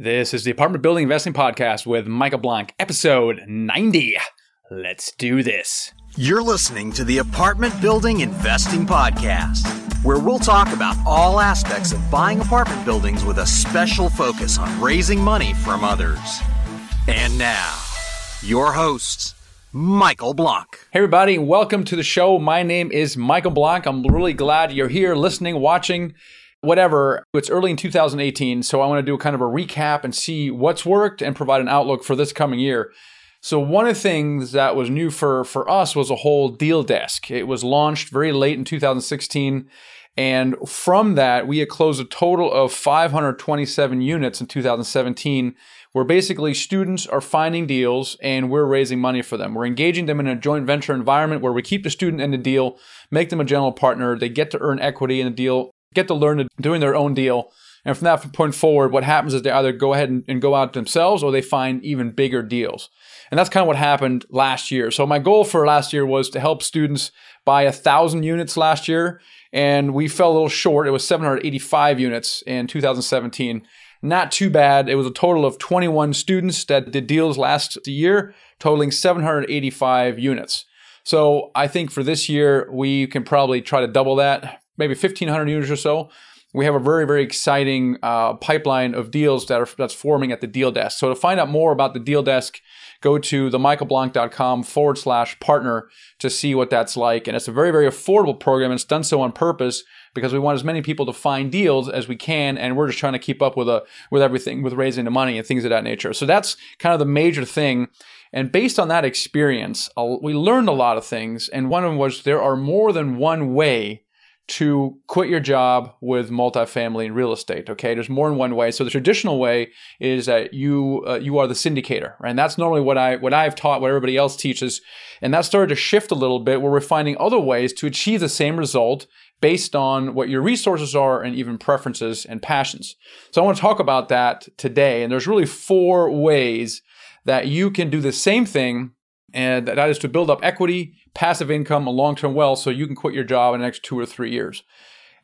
This is the Apartment Building Investing Podcast with Michael Blank, episode 90. Let's do this. You're listening to the Apartment Building Investing Podcast, where we'll talk about all aspects of buying apartment buildings with a special focus on raising money from others. And now, your hosts, Michael Blank. Hey, everybody, welcome to the show. My name is Michael Blank. I'm really glad you're here listening, watching whatever. It's early in 2018, so I want to do kind of a recap and see what's worked and provide an outlook for this coming year. So one of the things that was new for for us was a whole deal desk. It was launched very late in 2016. And from that, we had closed a total of 527 units in 2017, where basically students are finding deals and we're raising money for them. We're engaging them in a joint venture environment where we keep the student in the deal, make them a general partner. They get to earn equity in the deal, get to learn doing their own deal. And from that point forward, what happens is they either go ahead and, and go out themselves or they find even bigger deals. And that's kind of what happened last year. So my goal for last year was to help students buy a thousand units last year. And we fell a little short. It was 785 units in 2017. Not too bad. It was a total of 21 students that did deals last year, totaling 785 units. So I think for this year, we can probably try to double that, maybe 1,500 units or so. We have a very, very exciting uh, pipeline of deals that are that's forming at the deal desk. So to find out more about the deal desk, go to themichaelblank.com forward slash partner to see what that's like. And it's a very, very affordable program. It's done so on purpose because we want as many people to find deals as we can. And we're just trying to keep up with a, with everything, with raising the money and things of that nature. So that's kind of the major thing. And based on that experience, we learned a lot of things. And one of them was there are more than one way to quit your job with multifamily and real estate. Okay, there's more than one way. So the traditional way is that you uh, you are the syndicator, right? And that's normally what I what I've taught, what everybody else teaches, and that started to shift a little bit, where we're finding other ways to achieve the same result based on what your resources are and even preferences and passions. So I want to talk about that today, and there's really four ways that you can do the same thing and that is to build up equity, passive income, and long term wealth so you can quit your job in the next two or three years.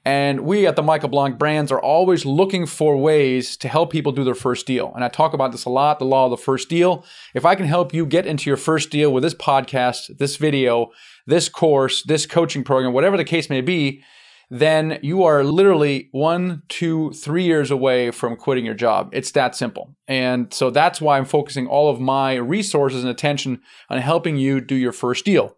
And we at the Michael Blank brands are always looking for ways to help people do their first deal. And I talk about this a lot the law of the first deal. If I can help you get into your first deal with this podcast, this video, this course, this coaching program, whatever the case may be, then you are literally one, two, three years away from quitting your job. It's that simple. And so that's why I'm focusing all of my resources and attention on helping you do your first deal.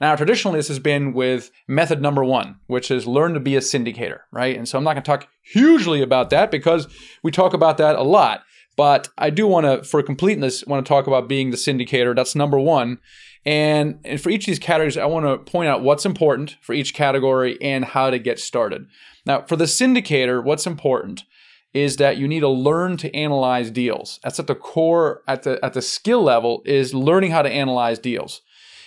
Now, traditionally, this has been with method number one, which is learn to be a syndicator, right? And so I'm not going to talk hugely about that because we talk about that a lot. But I do want to, for completeness, want to talk about being the syndicator. That's number one. And, and for each of these categories, I want to point out what's important for each category and how to get started. Now, for the syndicator, what's important is that you need to learn to analyze deals. That's at the core, at the at the skill level, is learning how to analyze deals.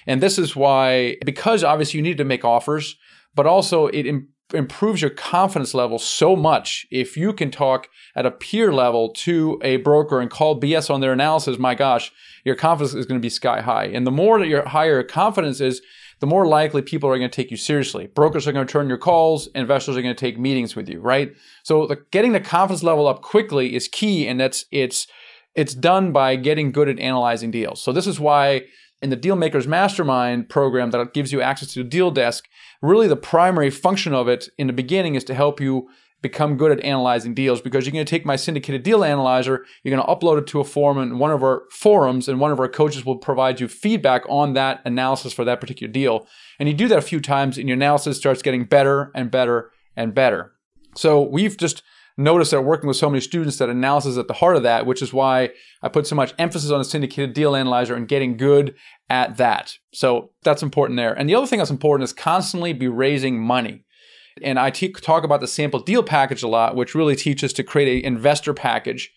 And this is why, because obviously you need to make offers, but also it improves your confidence level so much if you can talk at a peer level to a broker and call BS on their analysis. My gosh, your confidence is going to be sky high. And the more that your higher confidence is, the more likely people are going to take you seriously. Brokers are going to turn your calls, investors are going to take meetings with you, right? So the, getting the confidence level up quickly is key, and that's it's it's done by getting good at analyzing deals. So this is why in the Dealmakers Mastermind program that gives you access to the deal desk, really the primary function of it in the beginning is to help you become good at analyzing deals because you're going to take my syndicated deal analyzer, you're going to upload it to a forum in one of our forums, and one of our coaches will provide you feedback on that analysis for that particular deal. And you do that a few times, and your analysis starts getting better and better and better. So we've just notice that working with so many students that analysis is at the heart of that, which is why I put so much emphasis on the syndicated deal analyzer and getting good at that. So that's important there. And the other thing that's important is constantly be raising money. And I talk about the sample deal package a lot, which really teaches to create an investor package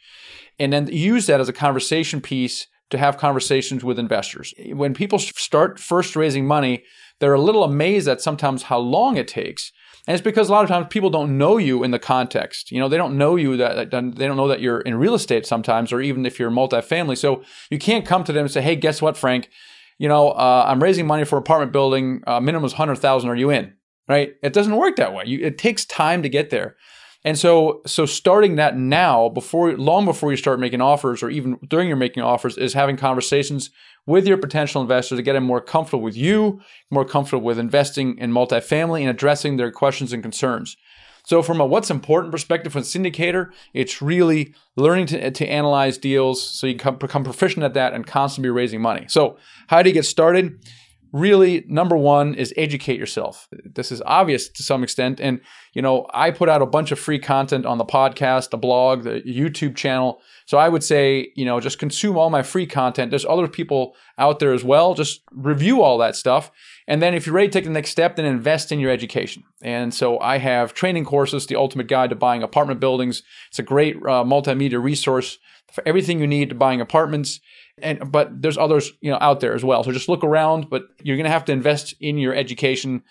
and then use that as a conversation piece to have conversations with investors. When people start first raising money, they're a little amazed at sometimes how long it takes. And it's because a lot of times people don't know you in the context. You know, they don't know you that they don't know that you're in real estate sometimes, or even if you're multifamily. So you can't come to them and say, "Hey, guess what, Frank? You know, uh, I'm raising money for apartment building. Uh, minimum is hundred thousand. Are you in?" Right? It doesn't work that way. You, it takes time to get there. And so, so starting that now, before long before you start making offers, or even during your making offers, is having conversations with your potential investors to get them more comfortable with you, more comfortable with investing in multifamily, and addressing their questions and concerns. So, from a what's important perspective from syndicator, it's really learning to, to analyze deals so you can become proficient at that and constantly be raising money. So, how do you get started? Really number one is educate yourself. This is obvious to some extent. And you know i put out a bunch of free content on the podcast the blog the youtube channel. So i would say you know just consume all my free content. There's other people out there as well. Just review all that stuff. And then if you're ready to take the next step then invest in your education. And so i have training courses the ultimate guide to buying apartment buildings. It's a great uh, multimedia resource for everything you need to buying apartments and but there's others you know out there as well. So just look around but you're going to have to invest in your education.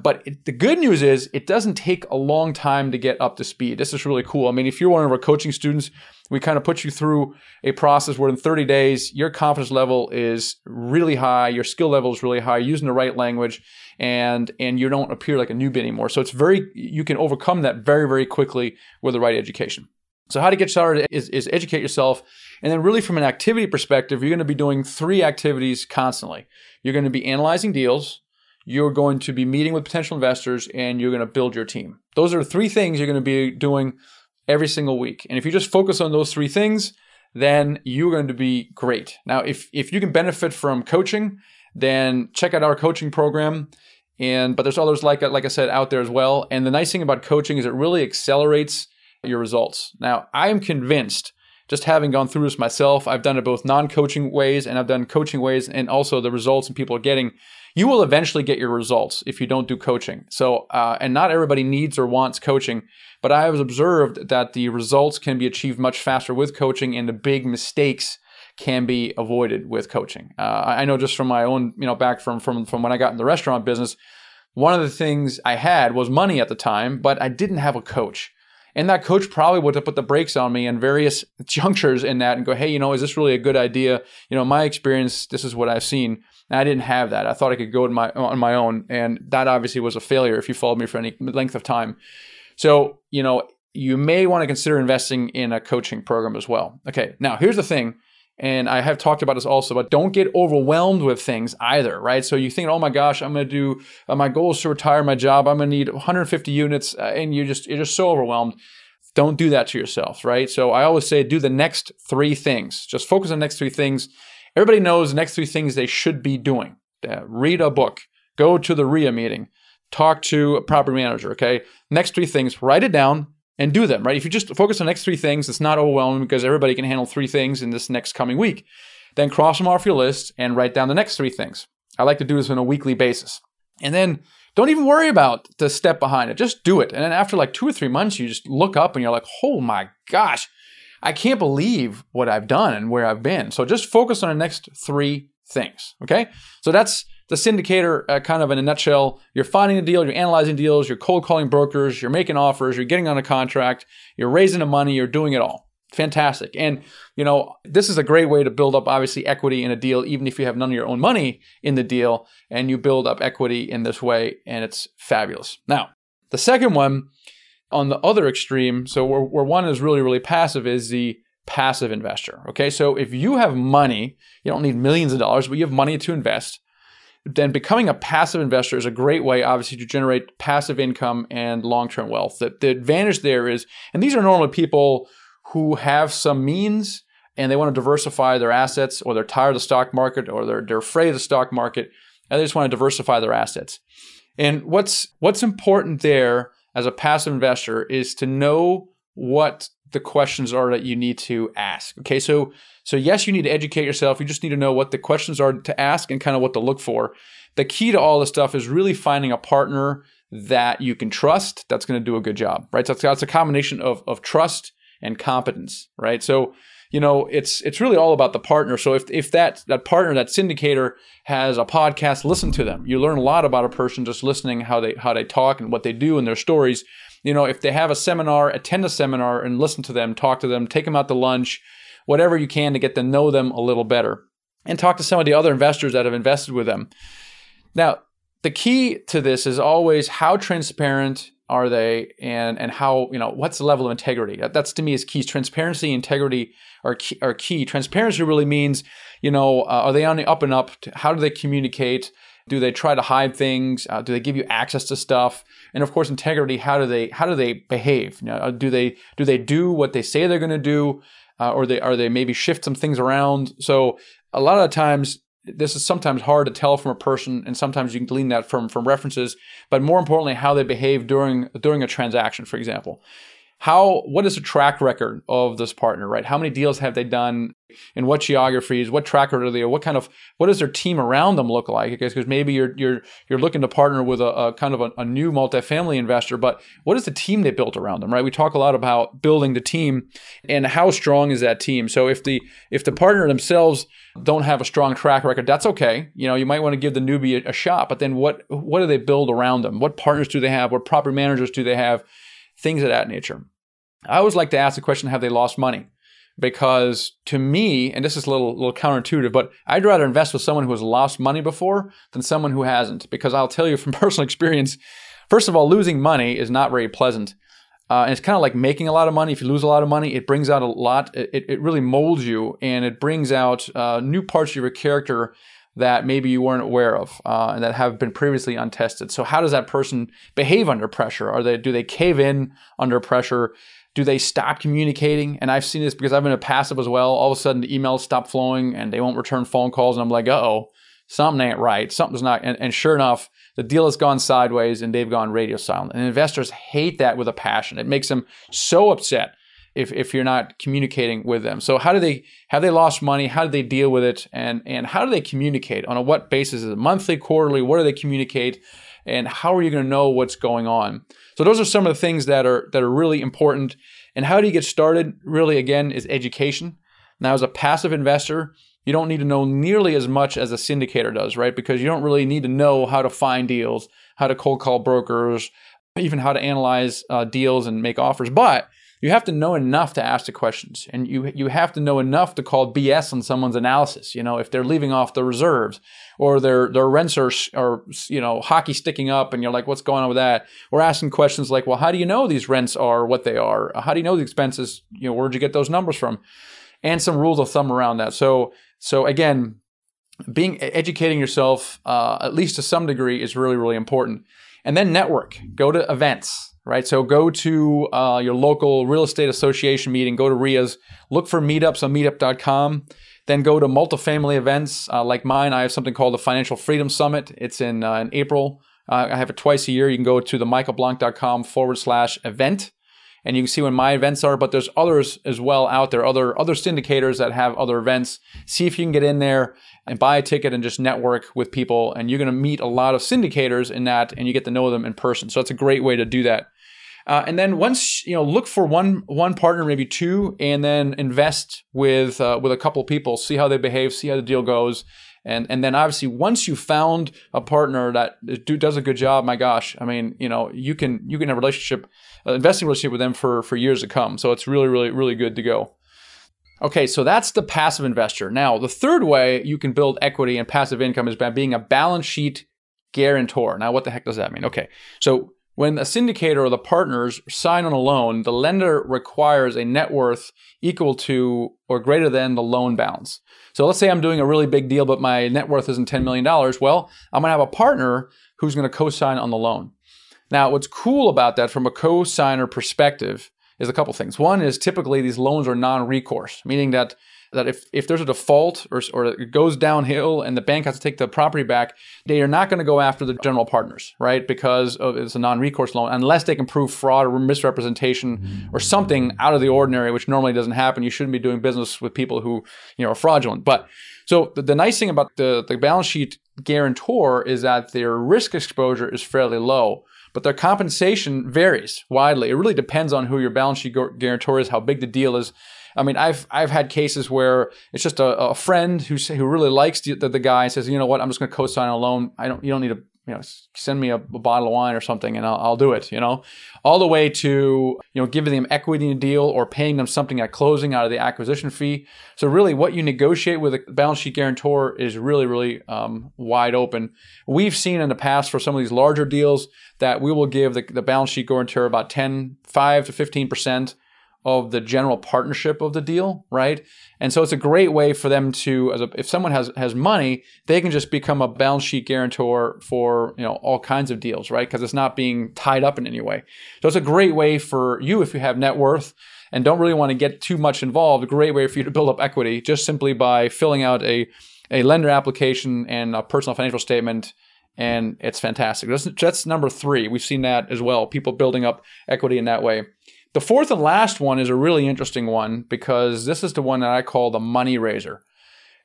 But it, the good news is it doesn't take a long time to get up to speed. This is really cool. I mean if you're one of our coaching students we kind of put you through a process where in 30 days your confidence level is really high your skill level is really high using the right language and and you don't appear like a newbie anymore. So it's very you can overcome that very very quickly with the right education. So how to get started is, is educate yourself and then, really, from an activity perspective, you're going to be doing three activities constantly. You're going to be analyzing deals, you're going to be meeting with potential investors, and you're going to build your team. Those are three things you're going to be doing every single week. And if you just focus on those three things, then you're going to be great. Now, if, if you can benefit from coaching, then check out our coaching program. And but there's others like like I said out there as well. And the nice thing about coaching is it really accelerates your results. Now, I am convinced just having gone through this myself, I've done it both non coaching ways and I've done coaching ways, and also the results and people are getting. You will eventually get your results if you don't do coaching. So, uh, and not everybody needs or wants coaching, but I have observed that the results can be achieved much faster with coaching, and the big mistakes can be avoided with coaching. Uh, I know just from my own, you know, back from from from when I got in the restaurant business, one of the things I had was money at the time, but I didn't have a coach. And that coach probably would have put the brakes on me in various junctures in that and go, hey, you know, is this really a good idea? You know, my experience, this is what I've seen. I didn't have that. I thought I could go my, on my own. And that obviously was a failure if you followed me for any length of time. So, you know, you may want to consider investing in a coaching program as well. Okay, now here's the thing. And I have talked about this also, but don't get overwhelmed with things either, right? So you think, oh my gosh, I'm going to do, uh, my goal is to retire my job. I'm going to need 150 units. Uh, and you just, you're just so overwhelmed. Don't do that to yourself, right? So I always say, do the next three things. Just focus on the next three things. Everybody knows the next three things they should be doing. Uh, read a book, go to the RIA meeting, talk to a property manager, okay? Next three things, write it down, and do them, right? If you just focus on the next three things, it's not overwhelming because everybody can handle three things in this next coming week. Then cross them off your list and write down the next three things. I like to do this on a weekly basis. And then don't even worry about the step behind it. Just do it. And then after like two or three months, you just look up and you're like, oh my gosh, I can't believe what I've done and where I've been. So just focus on the next three things. Okay. So that's the syndicator, uh, kind of in a nutshell, you're finding a deal, you're analyzing deals, you're cold calling brokers, you're making offers, you're getting on a contract, you're raising the money, you're doing it all. Fantastic. And, you know, this is a great way to build up, obviously, equity in a deal, even if you have none of your own money in the deal, and you build up equity in this way, and it's fabulous. Now, the second one on the other extreme, so where, where one is really, really passive, is the passive investor. Okay, so if you have money, you don't need millions of dollars, but you have money to invest then becoming a passive investor is a great way, obviously, to generate passive income and long term wealth. The, the advantage there is, and these are normally people who have some means and they want to diversify their assets, or they're tired of the stock market, or they're, they're afraid of the stock market, and they just want to diversify their assets. And what's what's important there as a passive investor is to know what the questions are that you need to ask. Okay, so so yes, you need to educate yourself. You just need to know what the questions are to ask and kind of what to look for. The key to all this stuff is really finding a partner that you can trust that's going to do a good job, right? So it's a combination of of trust and competence, right? So you know it's it's really all about the partner so if, if that that partner that syndicator has a podcast listen to them you learn a lot about a person just listening how they how they talk and what they do and their stories you know if they have a seminar attend a seminar and listen to them talk to them take them out to lunch whatever you can to get to know them a little better and talk to some of the other investors that have invested with them. Now, the key to this is always how transparent are they and and how you know what's the level of integrity? That, that's to me is key. Transparency integrity are key, are key. Transparency really means you know uh, are they on the up and up? How do they communicate do they try to hide things? Uh, do they give you access to stuff? And of course integrity how do they how do they behave? You know, uh, do they do they do what they say they're going to do? Uh, or they are they maybe shift some things around? So a lot of times this is sometimes hard to tell from a person and sometimes you can glean that from from references but more importantly how they behave during during a transaction for example how what is the track record of this partner right? How many deals have they done? In what geographies? What track record are they what kind of what does their team around them look like? Because maybe you're you're you're looking to partner with a, a kind of a, a, new multifamily investor but what is the team they built around them right? We talk a lot about building the team and how strong is that team. So if the if the partner themselves don't have a strong track record that's okay. You know you might want to give the newbie a, a shot but then what what do they build around them? What partners do they have? What property managers do they have things of that nature. I always like to ask the question have they lost money? Because to me, and this is a little, little counterintuitive, but I'd rather invest with someone who has lost money before than someone who hasn't. Because I'll tell you from personal experience, first of all, losing money is not very pleasant. Uh, and it's kind of like making a lot of money. If you lose a lot of money, it brings out a lot. It, it really molds you and it brings out uh, new parts of your character that maybe you weren't aware of uh, and that have been previously untested. So how does that person behave under pressure? Are they do they cave in under pressure? Do they stop communicating? And I've seen this because I've been a passive as well. All of a sudden the emails stop flowing and they won't return phone calls, and I'm like, uh oh, something ain't right. Something's not. And, and sure enough, the deal has gone sideways and they've gone radio silent. And investors hate that with a passion. It makes them so upset if, if you're not communicating with them. So how do they have they lost money? How do they deal with it? And and how do they communicate? On a what basis? Is it monthly, quarterly? What do they communicate? And how are you going to know what's going on? So those are some of the things that are that are really important. And how do you get started? Really, again, is education. Now, as a passive investor, you don't need to know nearly as much as a syndicator does, right? Because you don't really need to know how to find deals, how to cold call brokers, even how to analyze uh, deals and make offers. But you have to know enough to ask the questions and you you have to know enough to call BS on someone's analysis you know if they're leaving off the reserves or their their rents are, are you know hockey sticking up and you're like what's going on with that? We're asking questions like well how do you know these rents are what they are? How do you know the expenses? You know where'd you get those numbers from? And some rules of thumb around that. So so again being educating yourself uh, at least to some degree is really really important. And then network. Go to events right? So go to uh, your local real estate association meeting, go to RIAs, look for meetups on meetup.com, then go to multifamily events uh, like mine. I have something called the Financial Freedom Summit. It's in, uh, in April. Uh, I have it twice a year. You can go to the michaelblank.com forward slash event and you can see when my events are, but there's others as well out there, other other syndicators that have other events. See if you can get in there and buy a ticket and just network with people and you're going to meet a lot of syndicators in that and you get to know them in person. So that's a great way to do that. Uh, and then once you know, look for one one partner, maybe two, and then invest with uh, with a couple people. See how they behave. See how the deal goes. And and then obviously once you found a partner that does a good job, my gosh, I mean, you know, you can you can have a relationship, uh, investing relationship with them for for years to come. So it's really really really good to go. Okay, so that's the passive investor. Now, the third way you can build equity and passive income is by being a balance sheet guarantor. Now, what the heck does that mean? Okay, so when a syndicator or the partners sign on a loan, the lender requires a net worth equal to or greater than the loan balance. So let's say I'm doing a really big deal, but my net worth isn't $10 million. Well, I'm going to have a partner who's going to co sign on the loan. Now, what's cool about that from a co signer perspective is a couple things. One is typically these loans are non recourse, meaning that that if, if there's a default or, or it goes downhill and the bank has to take the property back, they are not going to go after the general partners, right? Because of, it's a non-recourse loan, unless they can prove fraud or misrepresentation mm-hmm. or something out of the ordinary, which normally doesn't happen. You shouldn't be doing business with people who you know are fraudulent. But so the, the nice thing about the, the balance sheet guarantor is that their risk exposure is fairly low but their compensation varies widely. It really depends on who your balance sheet guarantor is, how big the deal is, I mean, I've I've had cases where it's just a, a friend who who really likes the, the, the guy says, you know what, I'm just going to co-sign a loan. I don't you don't need to you know, send me a, a bottle of wine or something and I'll, I'll, do it, you know, all the way to, you know, giving them equity in a deal or paying them something at closing out of the acquisition fee. So really what you negotiate with a balance sheet guarantor is really, really um, wide open. We've seen in the past for some of these larger deals that we will give the, the balance sheet guarantor about 10, 5 to 15% of the general partnership of the deal, right? And so it's a great way for them to, a, if someone has has money, they can just become a balance sheet guarantor for you know all kinds of deals, right? Because it's not being tied up in any way. So it's a great way for you if you have net worth and don't really want to get too much involved. A great way for you to build up equity just simply by filling out a a lender application and a personal financial statement and it's fantastic. That's, that's number three. We've seen that as well. People building up equity in that way. The fourth and last one is a really interesting one because this is the one that I call the money raiser.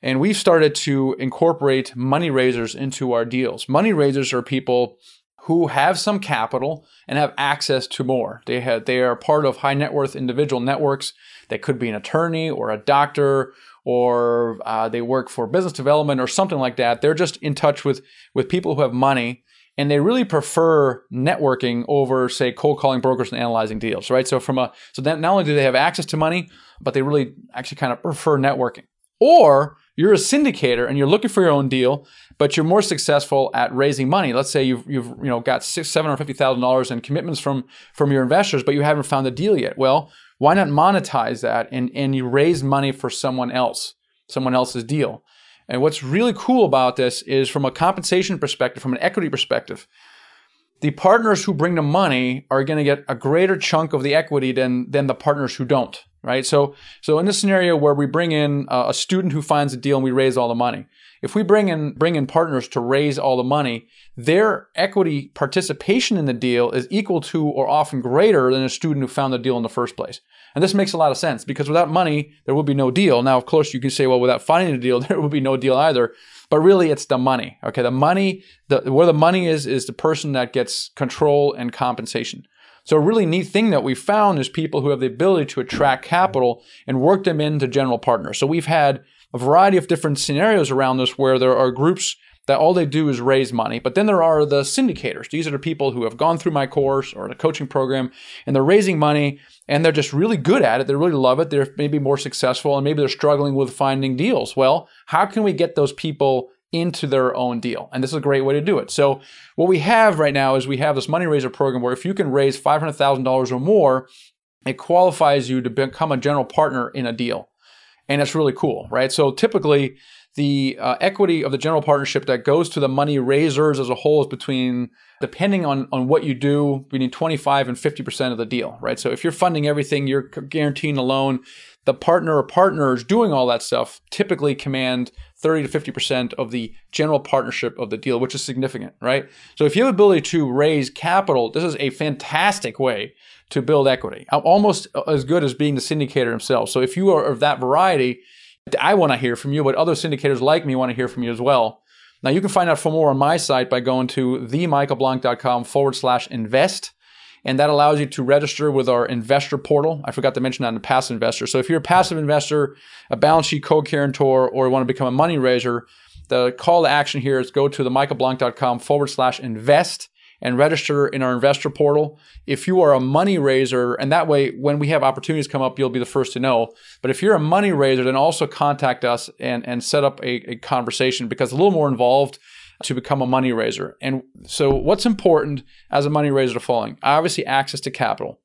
And we've started to incorporate money raisers into our deals. Money raisers are people who have some capital and have access to more. They have, they are part of high net worth individual networks. They could be an attorney or a doctor or uh, they work for business development or something like that. They're just in touch with with people who have money and they really prefer networking over say cold calling brokers and analyzing deals right? So from a so that not only do they have access to money but they really actually kind of prefer networking. Or you're a syndicator and you're looking for your own deal but you're more successful at raising money. Let's say you've, you've you know got six seven hundred fifty thousand dollars in commitments from from your investors but you haven't found a deal yet. Well why not monetize that and and you raise money for someone else someone else's deal and what's really cool about this is from a compensation perspective, from an equity perspective, the partners who bring the money are going to get a greater chunk of the equity than than the partners who don't, right? So so in this scenario where we bring in a student who finds a deal and we raise all the money, if we bring in bring in partners to raise all the money, their equity participation in the deal is equal to or often greater than a student who found the deal in the first place. And this makes a lot of sense because without money, there would be no deal. Now, of course, you can say, well, without finding a deal, there would be no deal either. But really, it's the money. Okay, the money, the, where the money is, is the person that gets control and compensation. So a really neat thing that we found is people who have the ability to attract capital and work them into general partners. So we've had a variety of different scenarios around this where there are groups that all they do is raise money. But then there are the syndicators. These are the people who have gone through my course or the coaching program and they're raising money and they're just really good at it. They really love it. They're maybe more successful and maybe they're struggling with finding deals. Well, how can we get those people into their own deal? And this is a great way to do it. So what we have right now is we have this money raiser program where if you can raise $500,000 or more, it qualifies you to become a general partner in a deal. And it's really cool, right? So typically the uh, equity of the general partnership that goes to the money raisers as a whole is between depending on, on what you do between 25 and 50% of the deal right so if you're funding everything you're guaranteeing a loan the partner or partners doing all that stuff typically command 30 to 50% of the general partnership of the deal which is significant right so if you have the ability to raise capital this is a fantastic way to build equity almost uh, as good as being the syndicator himself so if you are of that variety I want to hear from you, but other syndicators like me want to hear from you as well. Now, you can find out for more on my site by going to themichaelblank.com forward slash invest. And that allows you to register with our investor portal. I forgot to mention that in the passive investor. So if you're a passive investor, a balance sheet co-guarantor, or want to become a money raiser, the call to action here is go to themichaelblank.com forward slash invest and register in our investor portal. If you are a money raiser, and that way, when we have opportunities come up, you'll be the first to know. But if you're a money raiser, then also contact us and, and set up a, a conversation because a little more involved to become a money raiser. And so, what's important as a money raiser to following? Obviously, access to capital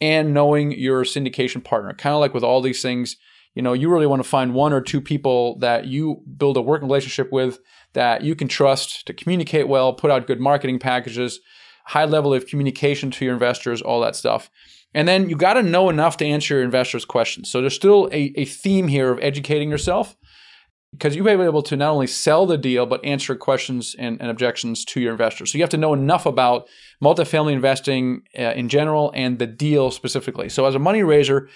and knowing your syndication partner. Kind of like with all these things, you know, you really want to find one or two people that you build a working relationship with that you can trust to communicate well, put out good marketing packages, high level of communication to your investors, all that stuff. And then you got to know enough to answer your investors' questions. So there's still a, a theme here of educating yourself because you may be able to not only sell the deal, but answer questions and, and objections to your investors. So you have to know enough about multifamily investing uh, in general and the deal specifically. So as a money raiser,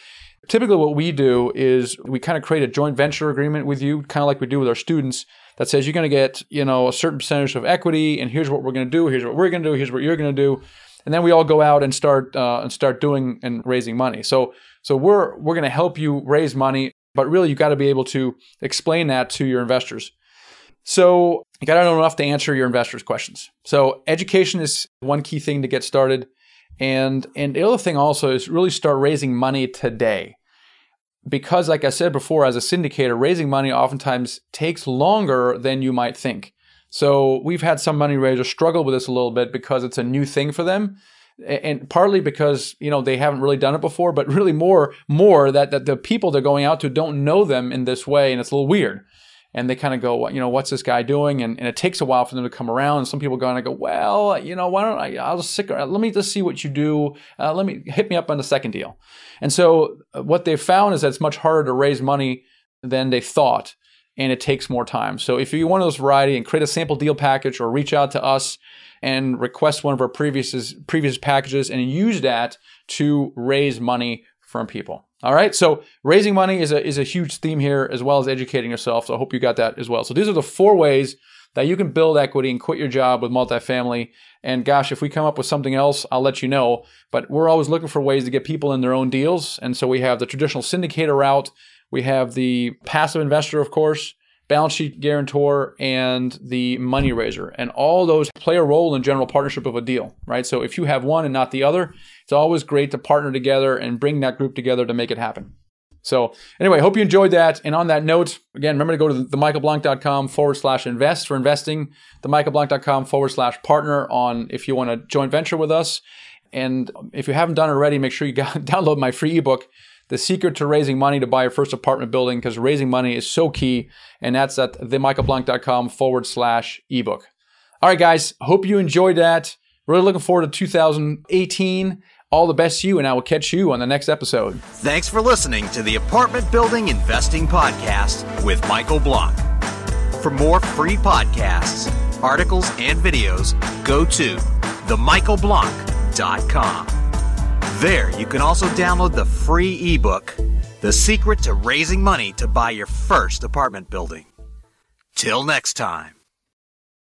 typically what we do is we kind of create a joint venture agreement with you, kind of like we do with our students that says you're going to get, you know, a certain percentage of equity, and here's what we're going to do, here's what we're going to do, here's what you're going to do, and then we all go out and start uh, and start doing and raising money. So so we're we're going to help you raise money, but really you've got to be able to explain that to your investors. So you got to know enough to answer your investors' questions. So education is one key thing to get started. And, and the other thing also is really start raising money today. Because, like I said before, as a syndicator, raising money oftentimes takes longer than you might think. So we've had some money raisers struggle with this a little bit because it's a new thing for them and partly because you know they haven't really done it before but really more more that, that the people they're going out to don't know them in this way and it's a little weird and they kind of go, you know, what's this guy doing? And, and it takes a while for them to come around. And some people go and I go, well, you know, why don't I? I'll just stick. Let me just see what you do. Uh, let me hit me up on the second deal. And so uh, what they've found is that it's much harder to raise money than they thought, and it takes more time. So if you want those variety and create a sample deal package or reach out to us and request one of our previous previous packages and use that to raise money from people. All right. So raising money is a is a huge theme here, as well as educating yourself. So I hope you got that as well. So these are the four ways that you can build equity and quit your job with multifamily. And gosh, if we come up with something else, I'll let you know. But we're always looking for ways to get people in their own deals. And so we have the traditional syndicator route. We have the passive investor, of course balance sheet guarantor, and the money raiser. And all those play a role in general partnership of a deal, right? So if you have one and not the other, it's always great to partner together and bring that group together to make it happen. So anyway, hope you enjoyed that. And on that note, again, remember to go to themichaelblank.com forward slash invest for investing, themichaelblank.com forward slash partner on if you want to joint venture with us. And if you haven't done already, make sure you download my free ebook, the secret to raising money to buy your first apartment building because raising money is so key. And that's at themichaelblank.com forward slash ebook. All right, guys, hope you enjoyed that. Really looking forward to 2018. All the best to you, and I will catch you on the next episode. Thanks for listening to the Apartment Building Investing Podcast with Michael Blank. For more free podcasts, articles, and videos, go to themichaelblank.com. There, you can also download the free ebook, The Secret to Raising Money to Buy Your First Apartment Building. Till next time.